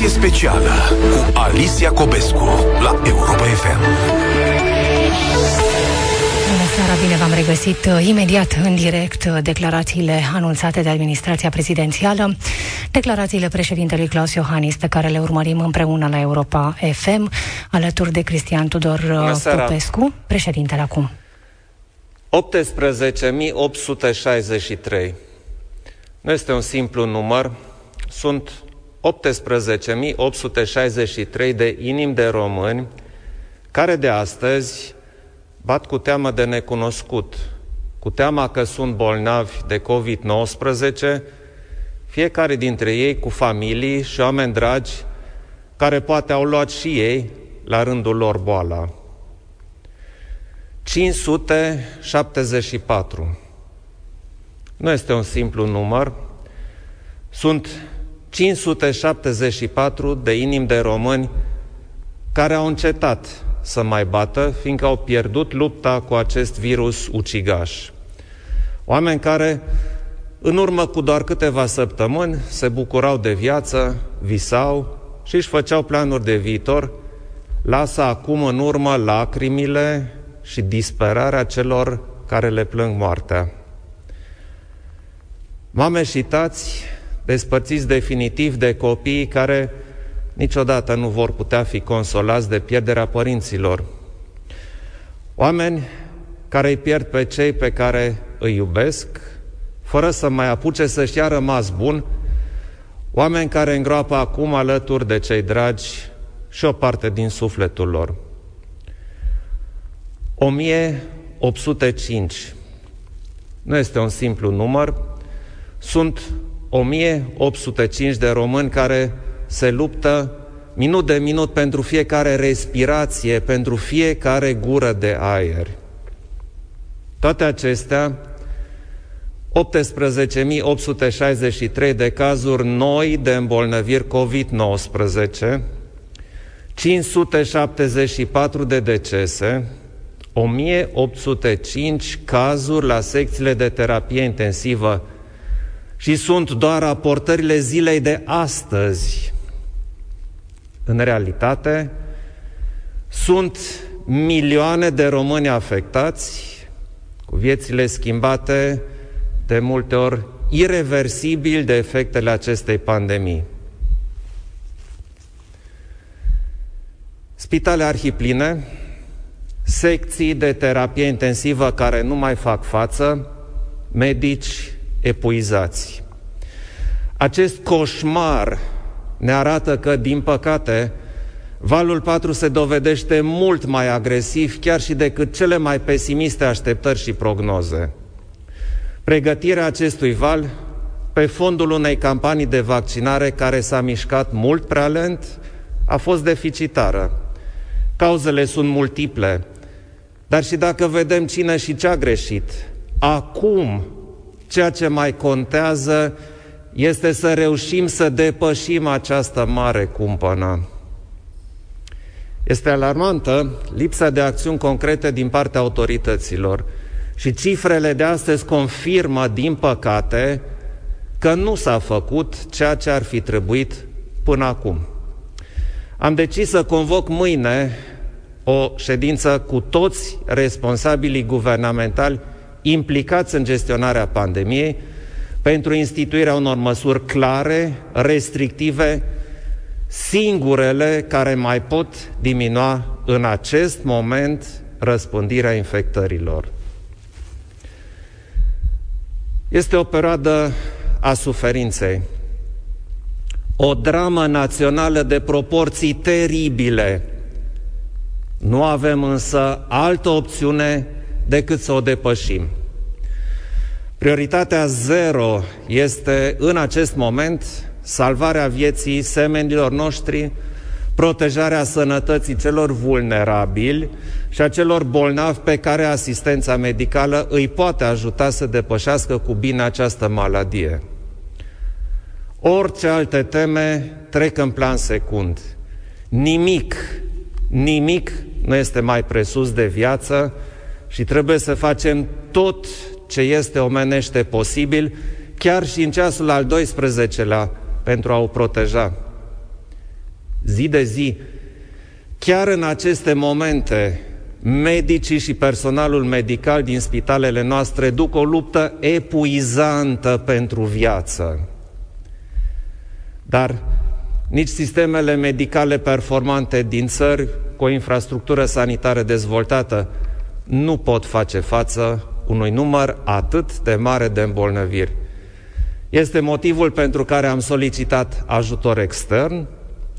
Ediție specială cu Alicia Cobescu la Europa FM. Bună seara, bine v-am regăsit uh, imediat în direct uh, declarațiile anunțate de administrația prezidențială, declarațiile președintelui Claus Iohannis pe care le urmărim împreună la Europa FM, alături de Cristian Tudor uh, Popescu, președintele acum. 18.863. Nu este un simplu număr, sunt 18.863 de inimi de români care de astăzi bat cu teamă de necunoscut, cu teama că sunt bolnavi de COVID-19, fiecare dintre ei cu familii și oameni dragi care poate au luat și ei la rândul lor boala. 574. Nu este un simplu număr. Sunt 574 de inimi de români care au încetat să mai bată, fiindcă au pierdut lupta cu acest virus ucigaș. Oameni care, în urmă cu doar câteva săptămâni, se bucurau de viață, visau și își făceau planuri de viitor, lasă acum în urmă lacrimile și disperarea celor care le plâng moartea. Mame și tați despărțiți definitiv de copiii care niciodată nu vor putea fi consolați de pierderea părinților. Oameni care îi pierd pe cei pe care îi iubesc, fără să mai apuce să-și ia rămas bun, oameni care îngroapă acum alături de cei dragi și o parte din sufletul lor. 1805 nu este un simplu număr, sunt 1805 de români care se luptă minut de minut pentru fiecare respirație, pentru fiecare gură de aer. Toate acestea, 18.863 de cazuri noi de îmbolnăviri COVID-19, 574 de decese, 1805 cazuri la secțiile de terapie intensivă și sunt doar raportările zilei de astăzi. În realitate, sunt milioane de români afectați, cu viețile schimbate de multe ori irreversibil de efectele acestei pandemii. Spitale arhipline, secții de terapie intensivă care nu mai fac față, medici epuizați. Acest coșmar ne arată că, din păcate, valul 4 se dovedește mult mai agresiv chiar și decât cele mai pesimiste așteptări și prognoze. Pregătirea acestui val pe fondul unei campanii de vaccinare care s-a mișcat mult prea lent, a fost deficitară. Cauzele sunt multiple, dar și dacă vedem cine și ce a greșit, acum ceea ce mai contează este să reușim să depășim această mare cumpănă. Este alarmantă lipsa de acțiuni concrete din partea autorităților și cifrele de astăzi confirmă, din păcate, că nu s-a făcut ceea ce ar fi trebuit până acum. Am decis să convoc mâine o ședință cu toți responsabilii guvernamentali implicați în gestionarea pandemiei pentru instituirea unor măsuri clare, restrictive, singurele care mai pot diminua în acest moment răspândirea infectărilor. Este o perioadă a suferinței, o dramă națională de proporții teribile. Nu avem însă altă opțiune decât să o depășim. Prioritatea zero este în acest moment salvarea vieții semenilor noștri, protejarea sănătății celor vulnerabili și a celor bolnavi pe care asistența medicală îi poate ajuta să depășească cu bine această maladie. Orice alte teme trec în plan secund. Nimic, nimic nu este mai presus de viață și trebuie să facem tot ce este omenește posibil, chiar și în ceasul al 12-lea, pentru a o proteja. zi de zi, chiar în aceste momente, medicii și personalul medical din spitalele noastre duc o luptă epuizantă pentru viață. Dar nici sistemele medicale performante din țări cu o infrastructură sanitară dezvoltată nu pot face față unui număr atât de mare de îmbolnăviri. Este motivul pentru care am solicitat ajutor extern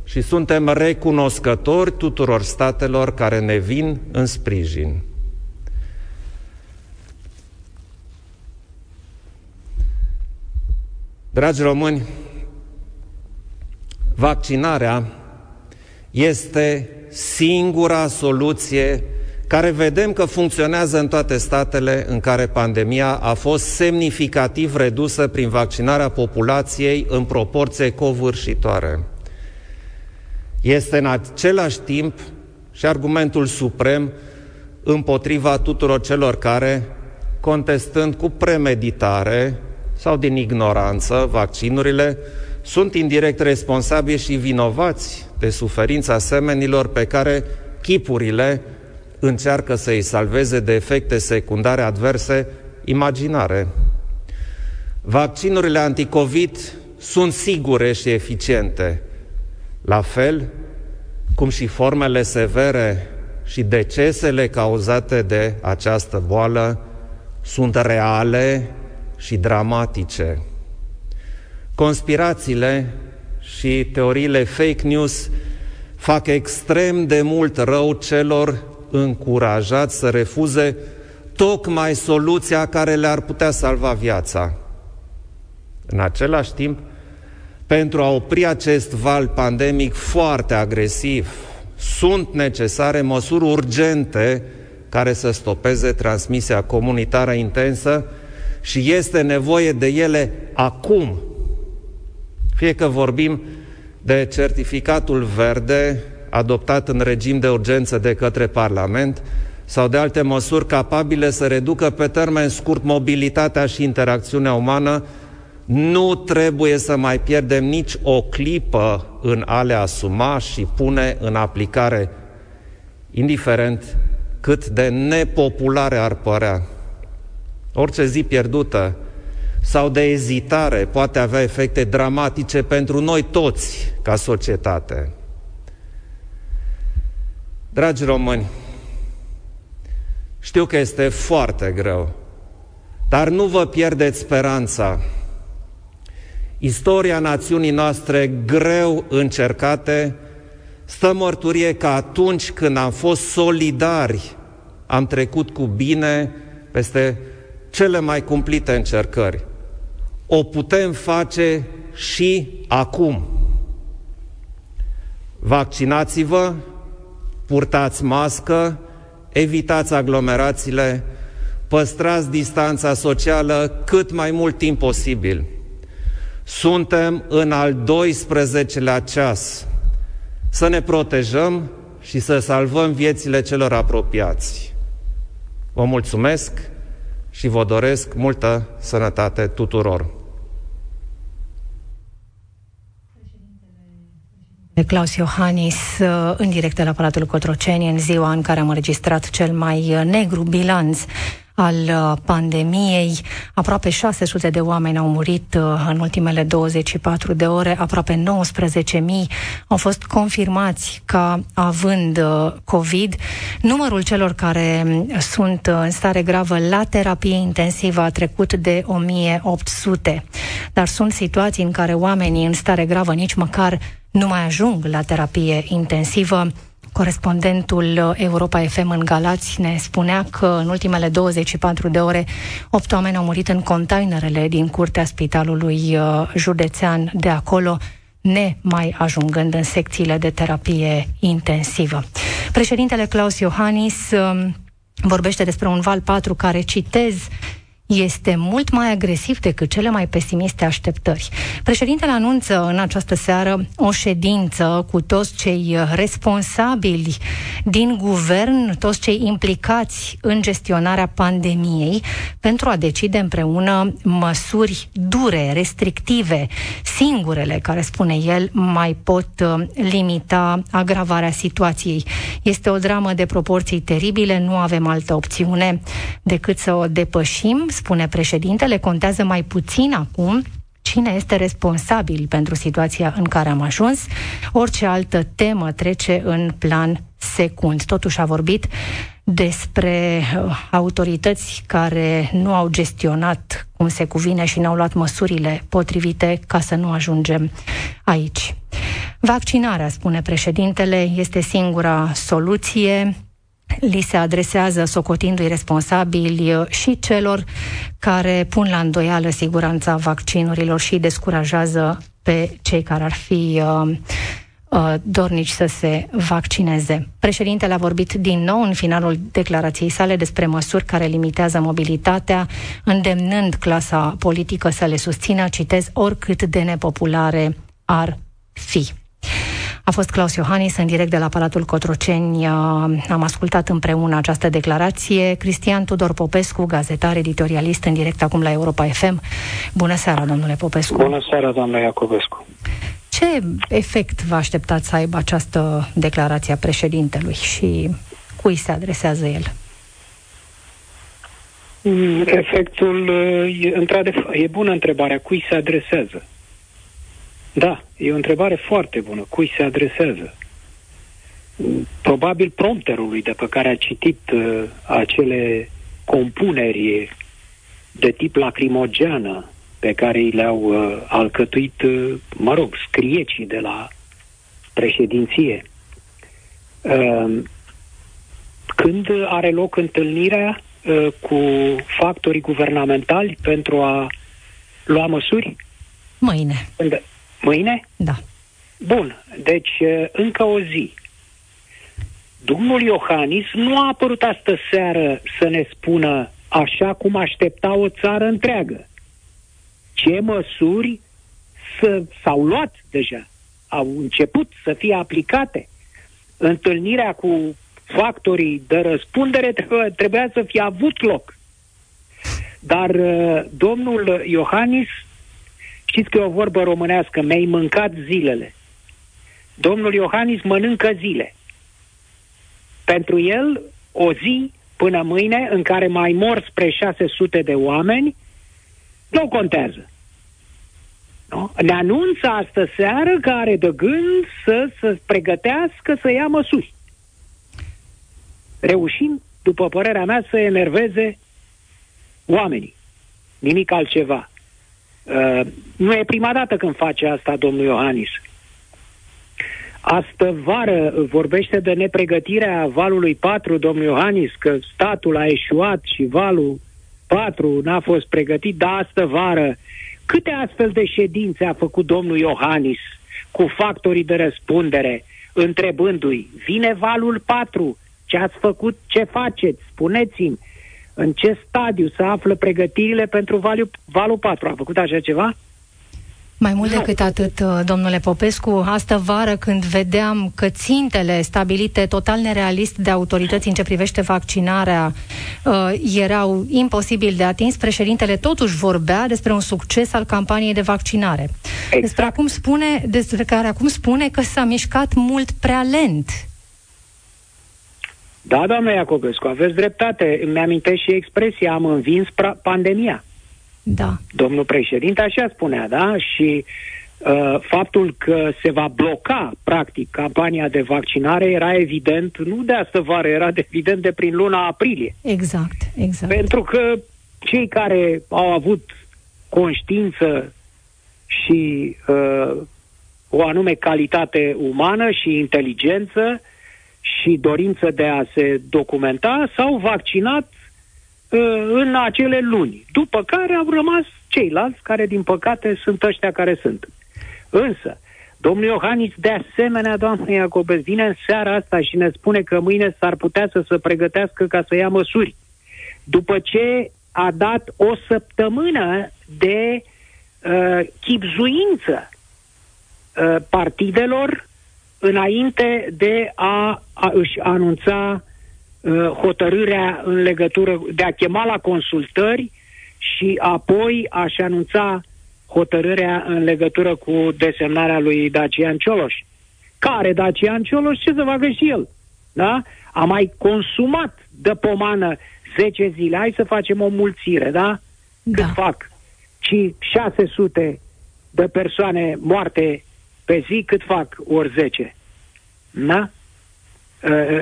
și suntem recunoscători tuturor statelor care ne vin în sprijin. Dragi români, vaccinarea este singura soluție care vedem că funcționează în toate statele în care pandemia a fost semnificativ redusă prin vaccinarea populației în proporție covârșitoare. Este în același timp și argumentul suprem împotriva tuturor celor care, contestând cu premeditare sau din ignoranță vaccinurile, sunt indirect responsabili și vinovați de suferința semenilor pe care chipurile încearcă să îi salveze de efecte secundare adverse imaginare. Vaccinurile anticovid sunt sigure și eficiente, la fel cum și formele severe și decesele cauzate de această boală sunt reale și dramatice. Conspirațiile și teoriile fake news fac extrem de mult rău celor încurajați să refuze tocmai soluția care le-ar putea salva viața. În același timp, pentru a opri acest val pandemic foarte agresiv, sunt necesare măsuri urgente care să stopeze transmisia comunitară intensă și este nevoie de ele acum. Fie că vorbim de certificatul verde adoptat în regim de urgență de către Parlament sau de alte măsuri capabile să reducă pe termen scurt mobilitatea și interacțiunea umană, nu trebuie să mai pierdem nici o clipă în a le asuma și pune în aplicare, indiferent cât de nepopulare ar părea. Orice zi pierdută sau de ezitare poate avea efecte dramatice pentru noi toți ca societate. Dragi români, știu că este foarte greu, dar nu vă pierdeți speranța. Istoria națiunii noastre greu încercate stă mărturie că atunci când am fost solidari, am trecut cu bine peste cele mai cumplite încercări. O putem face și acum. Vaccinați-vă purtați mască, evitați aglomerațiile, păstrați distanța socială cât mai mult timp posibil. Suntem în al 12-lea ceas. Să ne protejăm și să salvăm viețile celor apropiați. Vă mulțumesc și vă doresc multă sănătate tuturor. Claus Iohannis uh, în direct de la Palatul Cotroceni în ziua în care am înregistrat cel mai uh, negru bilanț al uh, pandemiei. Aproape 600 de oameni au murit în ultimele 24 de ore, aproape 19.000 au fost confirmați ca având COVID. Numărul celor care um, sunt în stare gravă la terapie intensivă a trecut de 1800. Dar sunt situații în care oamenii în stare gravă nici măcar nu mai ajung la terapie intensivă. Corespondentul Europa FM în Galați ne spunea că în ultimele 24 de ore 8 oameni au murit în containerele din curtea spitalului uh, județean de acolo, ne mai ajungând în secțiile de terapie intensivă. Președintele Claus Iohannis um, vorbește despre un val 4 care, citez, este mult mai agresiv decât cele mai pesimiste așteptări. Președintele anunță în această seară o ședință cu toți cei responsabili din guvern, toți cei implicați în gestionarea pandemiei, pentru a decide împreună măsuri dure, restrictive, singurele care, spune el, mai pot uh, limita agravarea situației. Este o dramă de proporții teribile, nu avem altă opțiune decât să o depășim, spune președintele, contează mai puțin acum cine este responsabil pentru situația în care am ajuns. Orice altă temă trece în plan secund. Totuși a vorbit despre uh, autorități care nu au gestionat cum se cuvine și n-au luat măsurile potrivite ca să nu ajungem aici. Vaccinarea, spune președintele, este singura soluție li se adresează socotindu-i responsabili uh, și celor care pun la îndoială siguranța vaccinurilor și descurajează pe cei care ar fi uh, uh, dornici să se vaccineze. Președintele a vorbit din nou în finalul declarației sale despre măsuri care limitează mobilitatea, îndemnând clasa politică să le susțină, citez, oricât de nepopulare ar fi. A fost Claus Iohannis în direct de la Palatul Cotroceni. Am ascultat împreună această declarație. Cristian Tudor Popescu, gazetar, editorialist, în direct acum la Europa FM. Bună seara, domnule Popescu. Bună seara, doamna Iacobescu. Ce efect vă așteptați să aibă această declarație a președintelui și cui se adresează el? Mm, efectul, e, într-adevăr, e bună întrebarea. Cui se adresează? Da, e o întrebare foarte bună. Cui se adresează? Probabil prompterului de pe care a citit uh, acele compuneri de tip lacrimogeană pe care i le-au uh, alcătuit, uh, mă rog, scriecii de la președinție. Uh, când are loc întâlnirea uh, cu factorii guvernamentali pentru a lua măsuri? Mâine. Când, Mâine? Da. Bun, deci încă o zi. Domnul Iohannis nu a apărut astă seară să ne spună așa cum aștepta o țară întreagă. Ce măsuri să, s-au luat deja, au început să fie aplicate. Întâlnirea cu factorii de răspundere trebuie, trebuia să fie avut loc. Dar uh, domnul Iohannis Știți că e o vorbă românească, mi-ai mâncat zilele. Domnul Iohannis mănâncă zile. Pentru el, o zi până mâine în care mai mor spre 600 de oameni, nu contează. Nu? Ne anunță astă seară că are de gând să se pregătească să ia măsuri. Reușim, după părerea mea, să enerveze oamenii. Nimic altceva. Uh, nu e prima dată când face asta domnul Iohannis. Astă vară vorbește de nepregătirea valului 4, domnul Iohannis, că statul a eșuat și valul 4 n-a fost pregătit, dar astă vară câte astfel de ședințe a făcut domnul Iohannis cu factorii de răspundere, întrebându-i, vine valul 4, ce ați făcut, ce faceți, spuneți-mi, în ce stadiu se află pregătirile pentru valul, valul 4. A făcut așa ceva? Mai mult decât atât, uh, domnule Popescu, astă vară când vedeam că țintele stabilite total nerealist de autorități în ce privește vaccinarea uh, erau imposibil de atins, președintele totuși vorbea despre un succes al campaniei de vaccinare. Exact. Despre, acum spune, despre care acum spune că s-a mișcat mult prea lent. Da, doamne Iacobescu, aveți dreptate. Îmi amintesc și expresia, am învins pra- pandemia. Da. Domnul președinte așa spunea, da? Și uh, faptul că se va bloca, practic, campania de vaccinare era evident, nu de astă vară, era de evident de prin luna aprilie. Exact, exact. Pentru că cei care au avut conștiință și uh, o anume calitate umană și inteligență și dorință de a se documenta s-au vaccinat uh, în acele luni. După care au rămas ceilalți care, din păcate, sunt ăștia care sunt. Însă, domnul Iohannis, de asemenea, doamne Iacobes, vine în seara asta și ne spune că mâine s-ar putea să se pregătească ca să ia măsuri. După ce a dat o săptămână de uh, chipzuință uh, partidelor înainte de a, a își anunța uh, hotărârea în legătură, de a chema la consultări și apoi a-și anunța hotărârea în legătură cu desemnarea lui Dacian Cioloș. Care Dacian Cioloș? Ce să facă și el? Da? A mai consumat de pomană 10 zile. Hai să facem o mulțire, da? Da. Cât fac? Ci 600 de persoane moarte pe zi, cât fac ori 10? Da? Uh,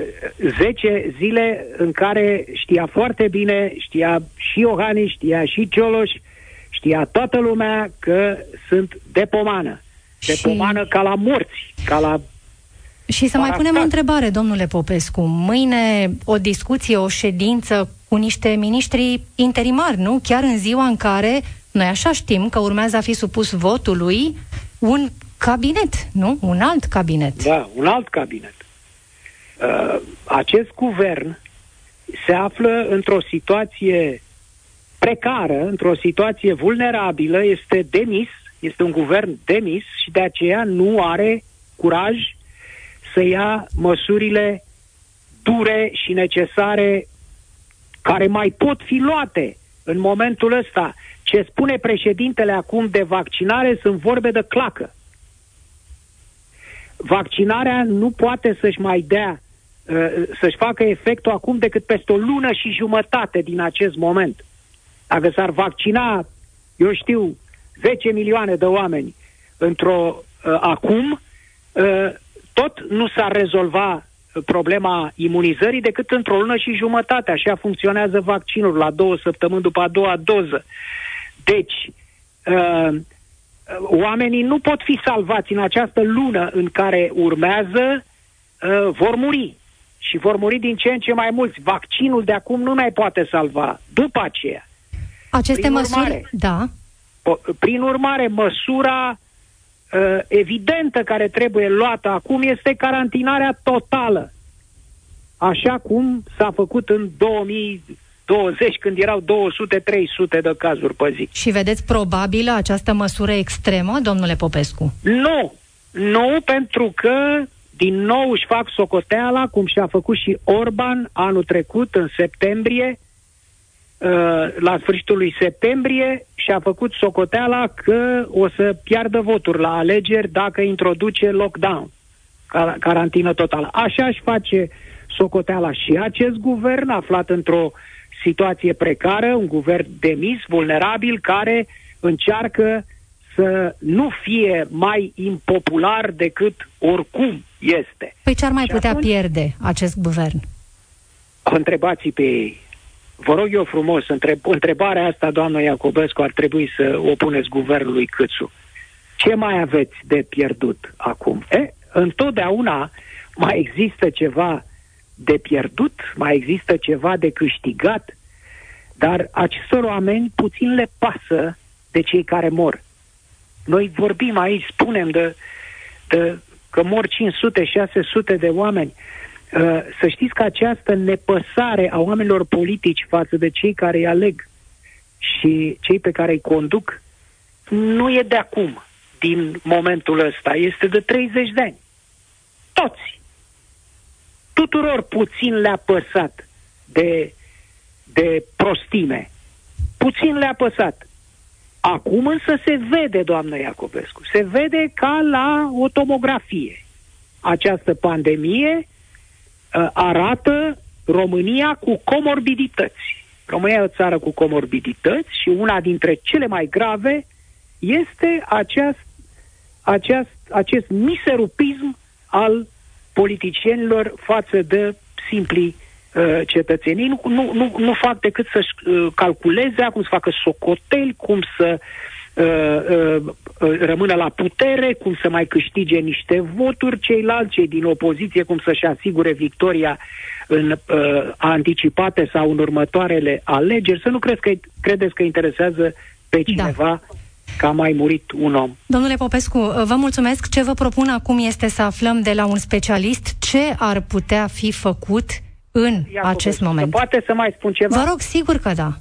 10 zile în care știa foarte bine, știa și Iohannis, știa și Cioloș, știa toată lumea că sunt de pomană. De Și- pomană ca la morți, ca la Și să mai Parastat. punem o întrebare, domnule Popescu. Mâine o discuție, o ședință cu niște miniștri interimari, nu? Chiar în ziua în care noi așa știm că urmează a fi supus votului un cabinet, nu? Un alt cabinet. Da, un alt cabinet. Uh, acest guvern se află într-o situație precară, într-o situație vulnerabilă, este demis, este un guvern demis și de aceea nu are curaj să ia măsurile dure și necesare care mai pot fi luate în momentul ăsta. Ce spune președintele acum de vaccinare sunt vorbe de clacă vaccinarea nu poate să-și mai dea, uh, să-și facă efectul acum decât peste o lună și jumătate din acest moment. Dacă s-ar vaccina, eu știu, 10 milioane de oameni într-o uh, acum, uh, tot nu s-ar rezolva uh, problema imunizării decât într-o lună și jumătate. Așa funcționează vaccinul la două săptămâni după a doua doză. Deci, uh, oamenii nu pot fi salvați în această lună în care urmează, uh, vor muri. Și vor muri din ce în ce mai mulți. Vaccinul de acum nu mai poate salva. După aceea. Aceste Prin măsuri, urmare. da, O- Prin urmare, măsura uh, evidentă care trebuie luată acum este carantinarea totală. Așa cum s-a făcut în 2020, când erau 200-300 de cazuri pe zi. și vedeți probabilă această măsură extremă, domnule Popescu? Nu, nu, pentru că din nou își fac socoteala, cum și-a făcut și Orban anul trecut, în septembrie, uh, la sfârșitul lui septembrie, și-a făcut socoteala că o să piardă voturi la alegeri dacă introduce lockdown, car- carantină totală. Așa își face socoteala și acest guvern aflat într-o situație precară, un guvern demis, vulnerabil, care încearcă să nu fie mai impopular decât oricum este. Păi ce ar mai Și putea atunci- pierde acest guvern? Întrebați pe ei. Vă rog eu frumos, întreb, întrebarea asta, doamnă Iacobescu, ar trebui să o puneți guvernului Câțu. Ce mai aveți de pierdut acum? E, întotdeauna mai există ceva de pierdut, mai există ceva de câștigat, dar acestor oameni puțin le pasă de cei care mor. Noi vorbim aici, spunem de, de că mor 500-600 de oameni. Uh, să știți că această nepăsare a oamenilor politici față de cei care îi aleg și cei pe care îi conduc nu e de acum, din momentul ăsta, este de 30 de ani. Toți. Tuturor puțin le-a păsat de, de prostime. Puțin le-a păsat. Acum însă se vede, doamnă Iacobescu, se vede ca la o tomografie. Această pandemie uh, arată România cu comorbidități. România e o țară cu comorbidități și una dintre cele mai grave este aceast, aceast, acest miserupism al politicienilor față de simpli uh, cetățenii. Nu, nu, nu, nu fac decât să-și uh, calculeze cum să facă socoteli, cum să uh, uh, uh, rămână la putere, cum să mai câștige niște voturi ceilalți, cei din opoziție, cum să-și asigure victoria în uh, anticipate sau în următoarele alegeri. Să nu crezi că, credeți că interesează pe cineva da. Că a mai murit un om. Domnule Popescu, vă mulțumesc. Ce vă propun acum este să aflăm de la un specialist ce ar putea fi făcut în Iacobescu, acest moment. Poate să mai spun ceva? Vă rog, sigur că da.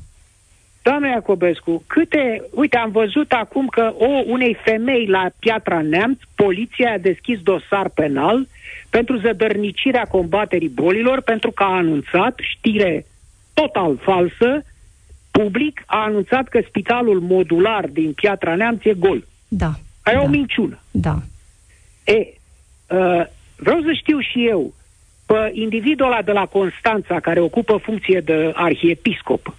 Doamne Iacobescu, câte... Uite, am văzut acum că o unei femei la Piatra Neamț, poliția a deschis dosar penal pentru zădărnicirea combaterii bolilor, pentru că a anunțat, știre total falsă, public, a anunțat că spitalul modular din Piatra Neamț e gol. Da. Aia da. o minciună. Da. E, uh, vreau să știu și eu, pe individul ăla de la Constanța, care ocupă funcție de arhiepiscop,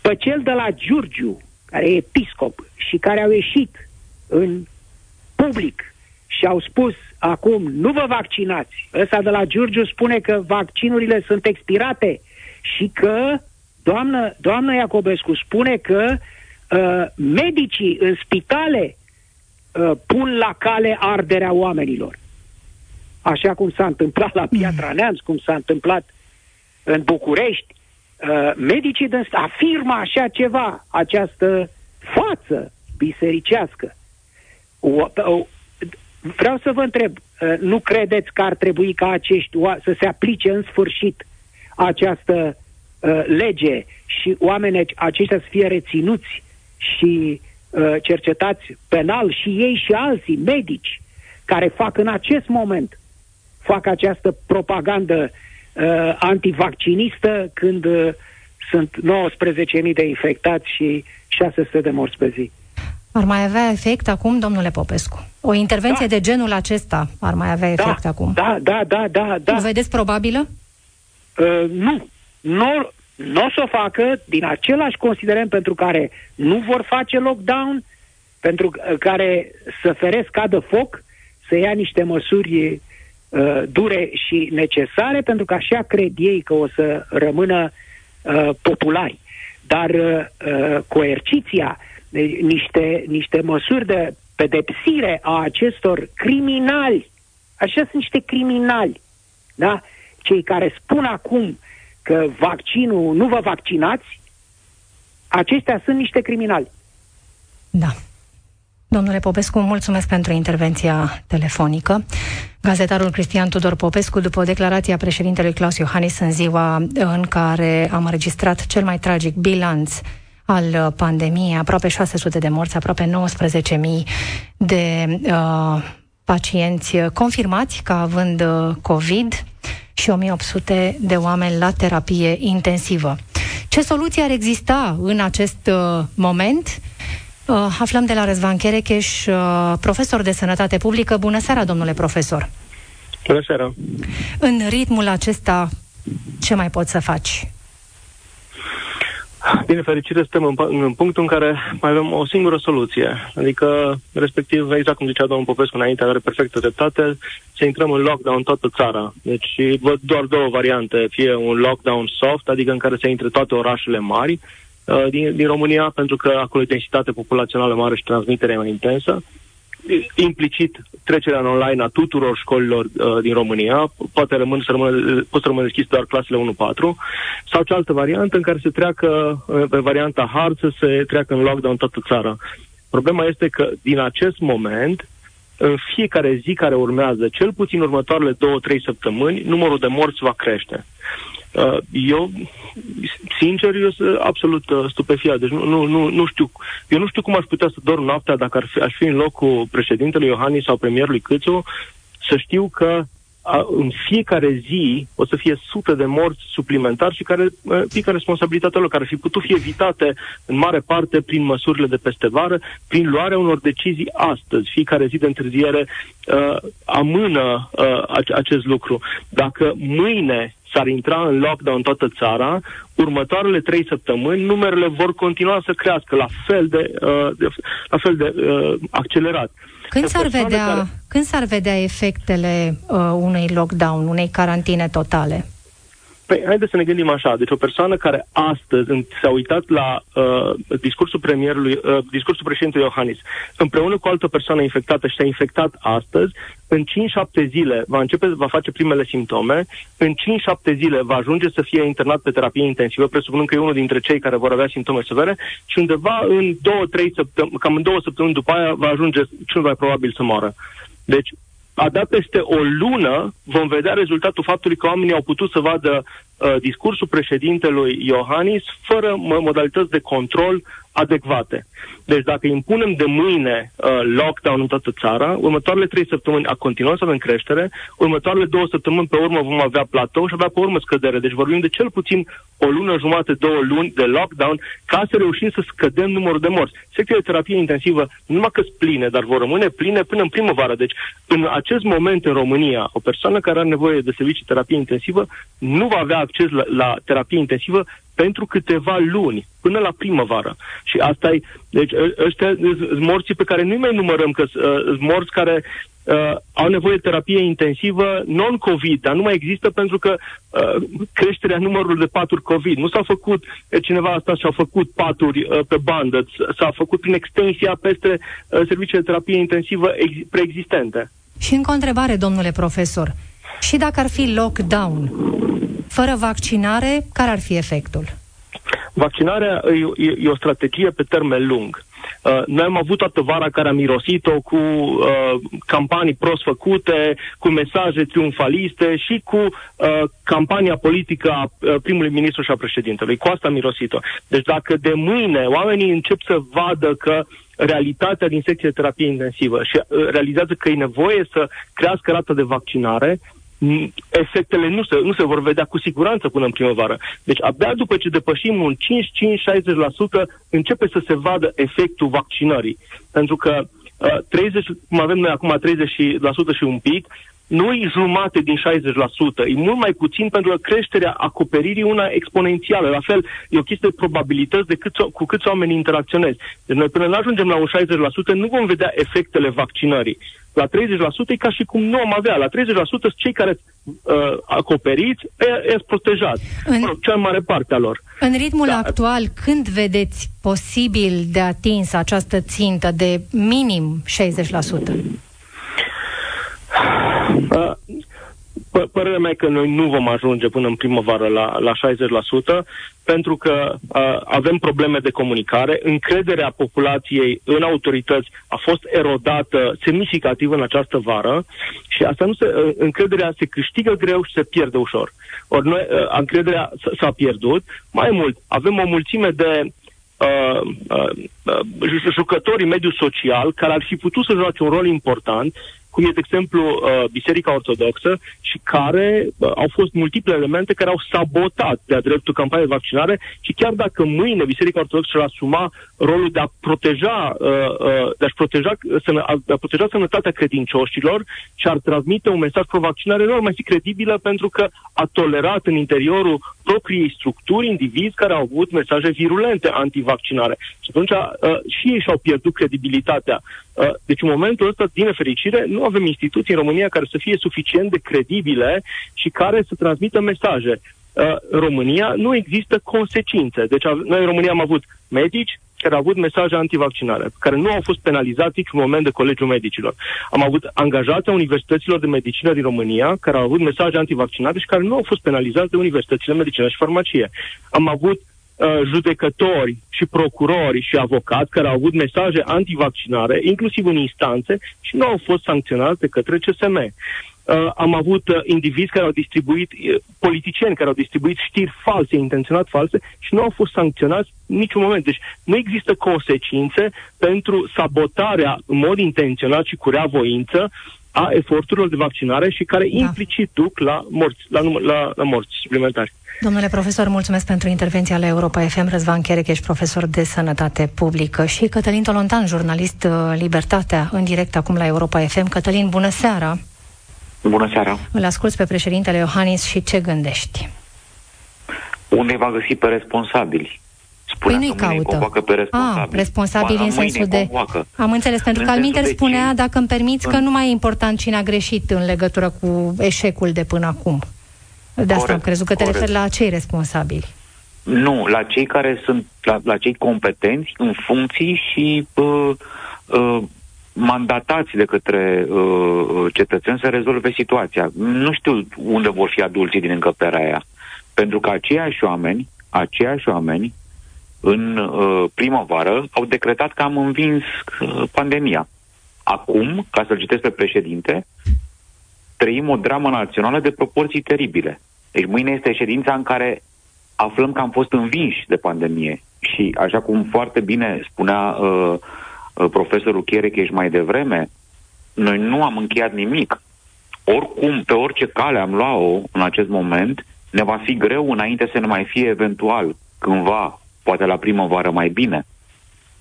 pe cel de la Giurgiu, care e episcop și care au ieșit în public și au spus acum nu vă vaccinați. Ăsta de la Giurgiu spune că vaccinurile sunt expirate și că, doamnă, doamnă Iacobescu, spune că uh, medicii în spitale uh, pun la cale arderea oamenilor. Așa cum s-a întâmplat la Piatra Neamț, cum s-a întâmplat în București, uh, medicii din afirmă așa ceva, această față bisericească. O, o, vreau să vă întreb, uh, nu credeți că ar trebui ca acești oa- să se aplice în sfârșit această uh, lege și oamenii aceștia să fie reținuți și uh, cercetați penal și ei și alții, medici, care fac în acest moment fac această propagandă uh, antivaccinistă când uh, sunt 19.000 de infectați și 600 de morți pe zi. Ar mai avea efect acum, domnule Popescu? O intervenție Da. de genul acesta ar mai avea efect da, acum? Da, da, da, da, da. O vedeți probabilă? Uh, nu. Nu nu o să o facă din același considerent pentru care nu vor face lockdown, pentru uh, care să feresc cadă foc, să ia niște măsuri uh, dure și necesare, pentru că așa cred ei că o să rămână uh, populari. Dar uh, uh, coerciția, de, niște, niște măsuri de pedepsire a acestor criminali, așa sunt niște criminali, da? Cei care spun acum că vaccinul, nu vă vaccinați, aceștia sunt niște criminali. Da. Domnule Popescu, mulțumesc pentru intervenția telefonică. Gazetarul Cristian Tudor Popescu, după o declarație a președintelui Claus Iohannis în ziua în care am înregistrat cel mai tragic bilanț al pandemiei, aproape 600 de morți, aproape 19.000 de uh, pacienți confirmați ca având uh, COVID și 1800 de oameni la terapie intensivă. Ce soluție ar exista în acest uh, moment? Uh, aflăm de la Răzvan Cherecheș, uh, profesor de sănătate publică. Bună seara, domnule profesor! Bună seara! În ritmul acesta, ce mai poți să faci? Din fericire, suntem în, în punctul în care mai avem o singură soluție. Adică, respectiv, exact cum zicea domnul Popescu înainte, are perfectă dreptate, să intrăm în lockdown în toată țara. Deci văd doar două variante. Fie un lockdown soft, adică în care se intre toate orașele mari uh, din, din România, pentru că acolo e densitate populațională mare și transmiterea mai intensă. Implicit trecerea în online a tuturor școlilor uh, din România, poate rămân, să rămână, pot să rămână deschis doar clasele 1-4, sau cealaltă variantă în care se treacă, uh, pe varianta hard, să se treacă în lockdown toată țara. Problema este că din acest moment, în fiecare zi care urmează, cel puțin următoarele două-trei săptămâni, numărul de morți va crește. Uh, eu, sincer, eu sunt absolut uh, stupefiat. Deci nu, nu, nu, nu știu, eu nu știu cum aș putea să dorm noaptea dacă ar fi, aș fi în locul președintelui Iohannis sau premierului Câțu, să știu că a, în fiecare zi o să fie sute de morți suplimentari și care uh, pică responsabilitatea lor, care ar fi putut fi evitate în mare parte prin măsurile de peste vară, prin luarea unor decizii astăzi. Fiecare zi de întârziere uh, amână uh, acest lucru. Dacă mâine s-ar intra în lockdown toată țara, următoarele trei săptămâni numerele vor continua să crească la fel de, uh, de, la fel de uh, accelerat. Când s-ar, vedea, care... când s-ar vedea efectele uh, unui lockdown, unei carantine totale? Păi, haideți să ne gândim așa. Deci o persoană care astăzi s-a uitat la uh, discursul premierului, uh, discursul președintelui Iohannis, împreună cu o altă persoană infectată și s-a infectat astăzi, în 5-7 zile va începe, va face primele simptome, în 5-7 zile va ajunge să fie internat pe terapie intensivă, presupunând că e unul dintre cei care vor avea simptome severe, și undeva în 2-3 săptămâni, cam în două săptămâni după aia va ajunge cel mai probabil să moară. Deci abia peste o lună vom vedea rezultatul faptului că oamenii au putut să vadă uh, discursul președintelui Iohannis fără modalități de control adecvate. Deci dacă impunem de mâine uh, lockdown în toată țara, următoarele trei săptămâni a continuat să avem creștere, următoarele două săptămâni pe urmă vom avea platou și avea pe urmă scădere. Deci vorbim de cel puțin o lună jumate, două luni de lockdown ca să reușim să scădem numărul de morți. Secția de terapie intensivă nu numai că pline, dar vor rămâne pline până în primăvară. Deci în acest moment în România, o persoană care are nevoie de servicii terapie intensivă nu va avea acces la, la terapie intensivă pentru câteva luni, până la primăvară. Și asta e, deci ă, ăștia sunt morții pe care nu mai numărăm, că sunt uh, morți care uh, au nevoie de terapie intensivă non-COVID, dar nu mai există pentru că uh, creșterea numărului de paturi COVID. Nu s-a făcut, cineva asta și-a făcut paturi uh, pe bandă, s-a făcut prin extensia peste uh, serviciile de terapie intensivă ex- preexistente. Și încă o întrebare, domnule profesor. Și dacă ar fi lockdown, fără vaccinare, care ar fi efectul? Vaccinarea e, e, e o strategie pe termen lung. Uh, noi am avut toată vara care a mirosit-o cu uh, campanii prost făcute, cu mesaje triumfaliste și cu uh, campania politică a uh, primului ministru și a președintelui. Cu asta a mirosit-o. Deci dacă de mâine oamenii încep să vadă că realitatea din secția de terapie intensivă și uh, realizează că e nevoie să crească rata de vaccinare, efectele nu se, nu se vor vedea cu siguranță până în primăvară. Deci abia după ce depășim un 5-5-60% începe să se vadă efectul vaccinării. Pentru că uh, 30, cum avem noi acum 30% și un pic, nu e jumate din 60%, e mult mai puțin pentru că creșterea acoperirii una exponențială. La fel, e o chestie de probabilități de cât, cu câți oameni interacționezi. Deci noi până nu ajungem la un 60%, nu vom vedea efectele vaccinării. La 30% e ca și cum nu am avea. La 30% sunt cei care uh, acoperiți, e protejați. În, mă cea mai mare parte a lor. În ritmul da. actual, când vedeți posibil de atins această țintă de minim 60%? Uh, p- părerea mea e că noi nu vom ajunge până în primăvară la, la 60%, pentru că uh, avem probleme de comunicare. Încrederea populației în autorități a fost erodată semnificativ în această vară și asta nu se, uh, încrederea se câștigă greu și se pierde ușor. Ori noi, uh, încrederea s- s-a pierdut. Mai mult, avem o mulțime de uh, uh, jucători în mediul social care ar fi putut să joace un rol important cum e, de exemplu, uh, Biserica Ortodoxă și care uh, au fost multiple elemente care au sabotat de-a dreptul campaniei de vaccinare și chiar dacă mâine Biserica Ortodoxă și-ar asuma rolul de a proteja, uh, de a proteja, de a proteja sănătatea credincioșilor și ar transmite un mesaj pro-vaccinare, nu ar mai fi credibilă pentru că a tolerat în interiorul propriei structuri indivizi care au avut mesaje virulente antivaccinare. Și atunci și ei și-au pierdut credibilitatea. Deci în momentul ăsta, din nefericire, nu avem instituții în România care să fie suficient de credibile și care să transmită mesaje. Uh, în România nu există consecințe. Deci noi în România am avut medici care au avut mesaje antivaccinare, care nu au fost penalizați niciun moment de Colegiul Medicilor. Am avut angajați a universităților de medicină din România care au avut mesaje antivaccinare și care nu au fost penalizați de universitățile de medicină și farmacie. Am avut Uh, judecători și procurori și avocați care au avut mesaje antivaccinare, inclusiv în instanțe, și nu au fost sancționați de către CSM. Uh, am avut uh, indivizi care au distribuit, uh, politicieni care au distribuit știri false, intenționat false, și nu au fost sancționați în niciun moment. Deci nu există consecințe pentru sabotarea în mod intenționat și cu rea voință a eforturilor de vaccinare și care da. implicit duc la morți, la, la, la morți suplimentari. Domnule profesor, mulțumesc pentru intervenția la Europa FM. Răzvan ești profesor de sănătate publică și Cătălin Tolontan, jurnalist uh, Libertatea, în direct acum la Europa FM. Cătălin, bună seara! Bună seara! Îl asculți pe președintele Iohannis și ce gândești? Unde va găsi pe responsabili? Spunea păi nu-i caută. Pe responsabili. Ah, responsabili în sensul de... Convoacă. Am înțeles, pentru că Alminter spunea, dacă îmi permiți, că nu mai e important cine a greșit în legătură cu eșecul de până acum. De corect, asta am crezut că te corect. referi la cei responsabili. Nu, la cei care sunt, la, la cei competenți în funcții și uh, uh, mandatați de către uh, cetățeni să rezolve situația. Nu știu unde vor fi adulții din încăperea aia. Pentru că aceiași oameni, aceiași oameni, în uh, primăvară, au decretat că am învins uh, pandemia. Acum, ca să-l citesc pe președinte, trăim o dramă națională de proporții teribile. Deci mâine este ședința în care aflăm că am fost învinși de pandemie. Și așa cum foarte bine spunea uh, uh profesorul Chierecheș mai devreme, noi nu am încheiat nimic. Oricum, pe orice cale am luat-o în acest moment, ne va fi greu înainte să ne mai fie eventual, cândva, poate la primăvară mai bine.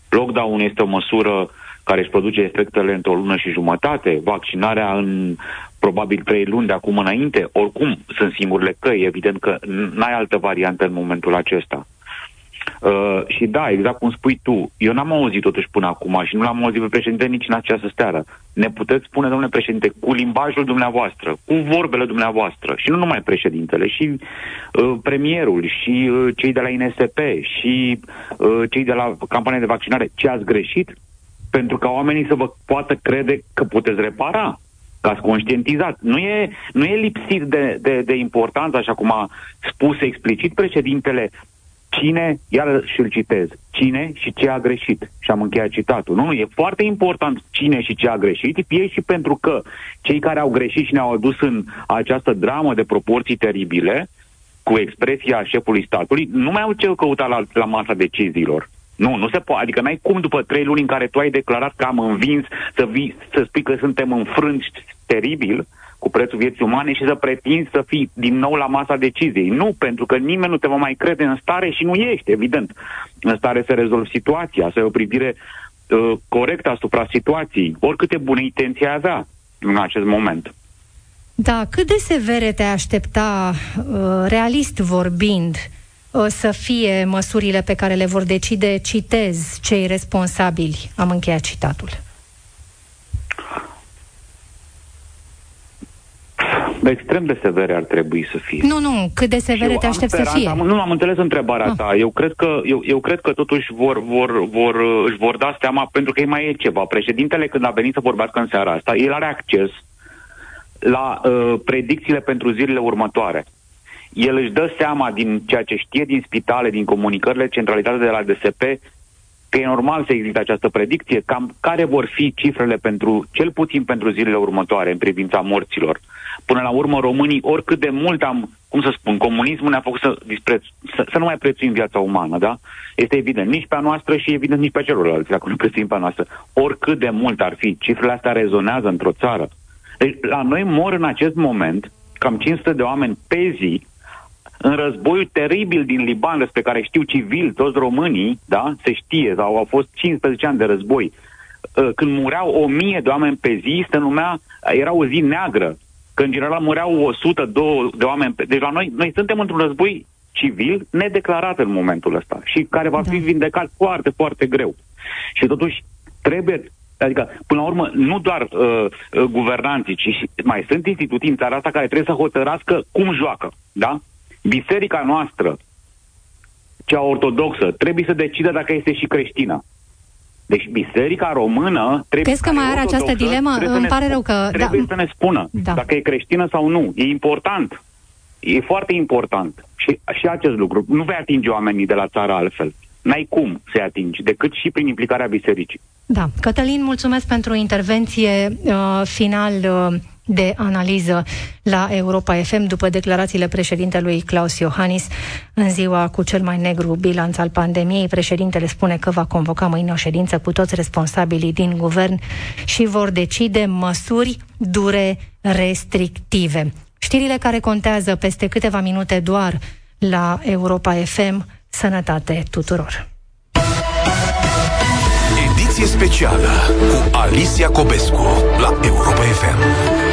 Lockdown este o măsură care își produce efectele într-o lună și jumătate, vaccinarea în probabil trei luni de acum înainte, oricum sunt singurele căi, evident că n-ai altă variantă în momentul acesta. Uh, și da, exact cum spui tu, eu n-am auzit totuși până acum și nu l-am auzit pe președinte nici în această seară. Ne puteți spune, domnule președinte, cu limbajul dumneavoastră, cu vorbele dumneavoastră, și nu numai președintele, și uh, premierul, și uh, cei de la INSP, și uh, cei de la campania de vaccinare, ce ați greșit? Pentru ca oamenii să vă poată crede că puteți repara că ați conștientizat. Nu e, nu e lipsit de, de, de importanță, așa cum a spus explicit președintele, cine, iar și-l citez, cine și ce a greșit. Și am încheiat citatul. Nu, nu, e foarte important cine și ce a greșit, fie și pentru că cei care au greșit și ne-au adus în această dramă de proporții teribile, cu expresia șefului statului, nu mai au ce căuta la, la masa deciziilor. Nu, nu se poate. Adică n-ai cum după trei luni în care tu ai declarat că am învins să vii, să spui că suntem înfrânți teribil, cu prețul vieții umane și să pretinzi să fii din nou la masa deciziei. Nu, pentru că nimeni nu te va mai crede în stare și nu ești, evident, în stare să rezolvi situația, să ai o privire uh, corectă asupra situației, oricâte bune intenții ai avea în acest moment. Da, cât de severe te aștepta, uh, realist vorbind, uh, să fie măsurile pe care le vor decide, citez, cei responsabili? Am încheiat citatul. Extrem de severe ar trebui să fie. Nu, nu, cât de severe te aștept să fie? Am, nu, am înțeles întrebarea ah. ta. Eu cred că, eu, eu cred că totuși vor, vor, vor, își vor da seama, pentru că e mai e ceva. Președintele, când a venit să vorbească în seara asta, el are acces la uh, predicțiile pentru zilele următoare. El își dă seama din ceea ce știe din spitale, din comunicările centralizate de la DSP, că e normal să existe această predicție, cam care vor fi cifrele pentru, cel puțin pentru zilele următoare în privința morților. Până la urmă, românii, oricât de mult am, cum să spun, comunismul ne-a făcut să, dispreț, să, să nu mai prețuim viața umană, da? Este evident, nici pe a noastră și evident nici pe celorlalți, dacă nu prețuim pe a noastră. Oricât de mult ar fi, cifrele astea rezonează într-o țară. Deci, la noi mor în acest moment cam 500 de oameni pe zi în războiul teribil din Liban, despre care știu civil, toți românii, da, se știe, sau au fost 15 ani de război, ă, când mureau o mie de oameni pe zi, se numea, era o zi neagră, că în general mureau 100 de oameni pe... Deci la noi, noi suntem într-un război civil nedeclarat în momentul ăsta și care va fi da. vindecat foarte, foarte greu. Și totuși trebuie Adică, până la urmă, nu doar uh, uh, guvernanții, ci și mai sunt instituții în țara asta care trebuie să hotărască cum joacă, da? Biserica noastră, cea ortodoxă, trebuie să decide dacă este și creștină. Deci biserica română trebuie Crezi că mai are această dilemă? Îmi pare rău că... Trebuie da. să ne spună da. dacă e creștină sau nu. E important. E foarte important. Și, și acest lucru. Nu vei atinge oamenii de la țară altfel. N-ai cum să-i atingi, decât și prin implicarea bisericii. Da. Cătălin, mulțumesc pentru intervenție. Uh, final, uh, de analiză la Europa FM după declarațiile președintelui Claus Iohannis în ziua cu cel mai negru bilanț al pandemiei. Președintele spune că va convoca mâine o ședință cu toți responsabilii din guvern și vor decide măsuri dure restrictive. Știrile care contează peste câteva minute doar la Europa FM. Sănătate tuturor! Ediție specială cu Alicia Cobescu la Europa FM.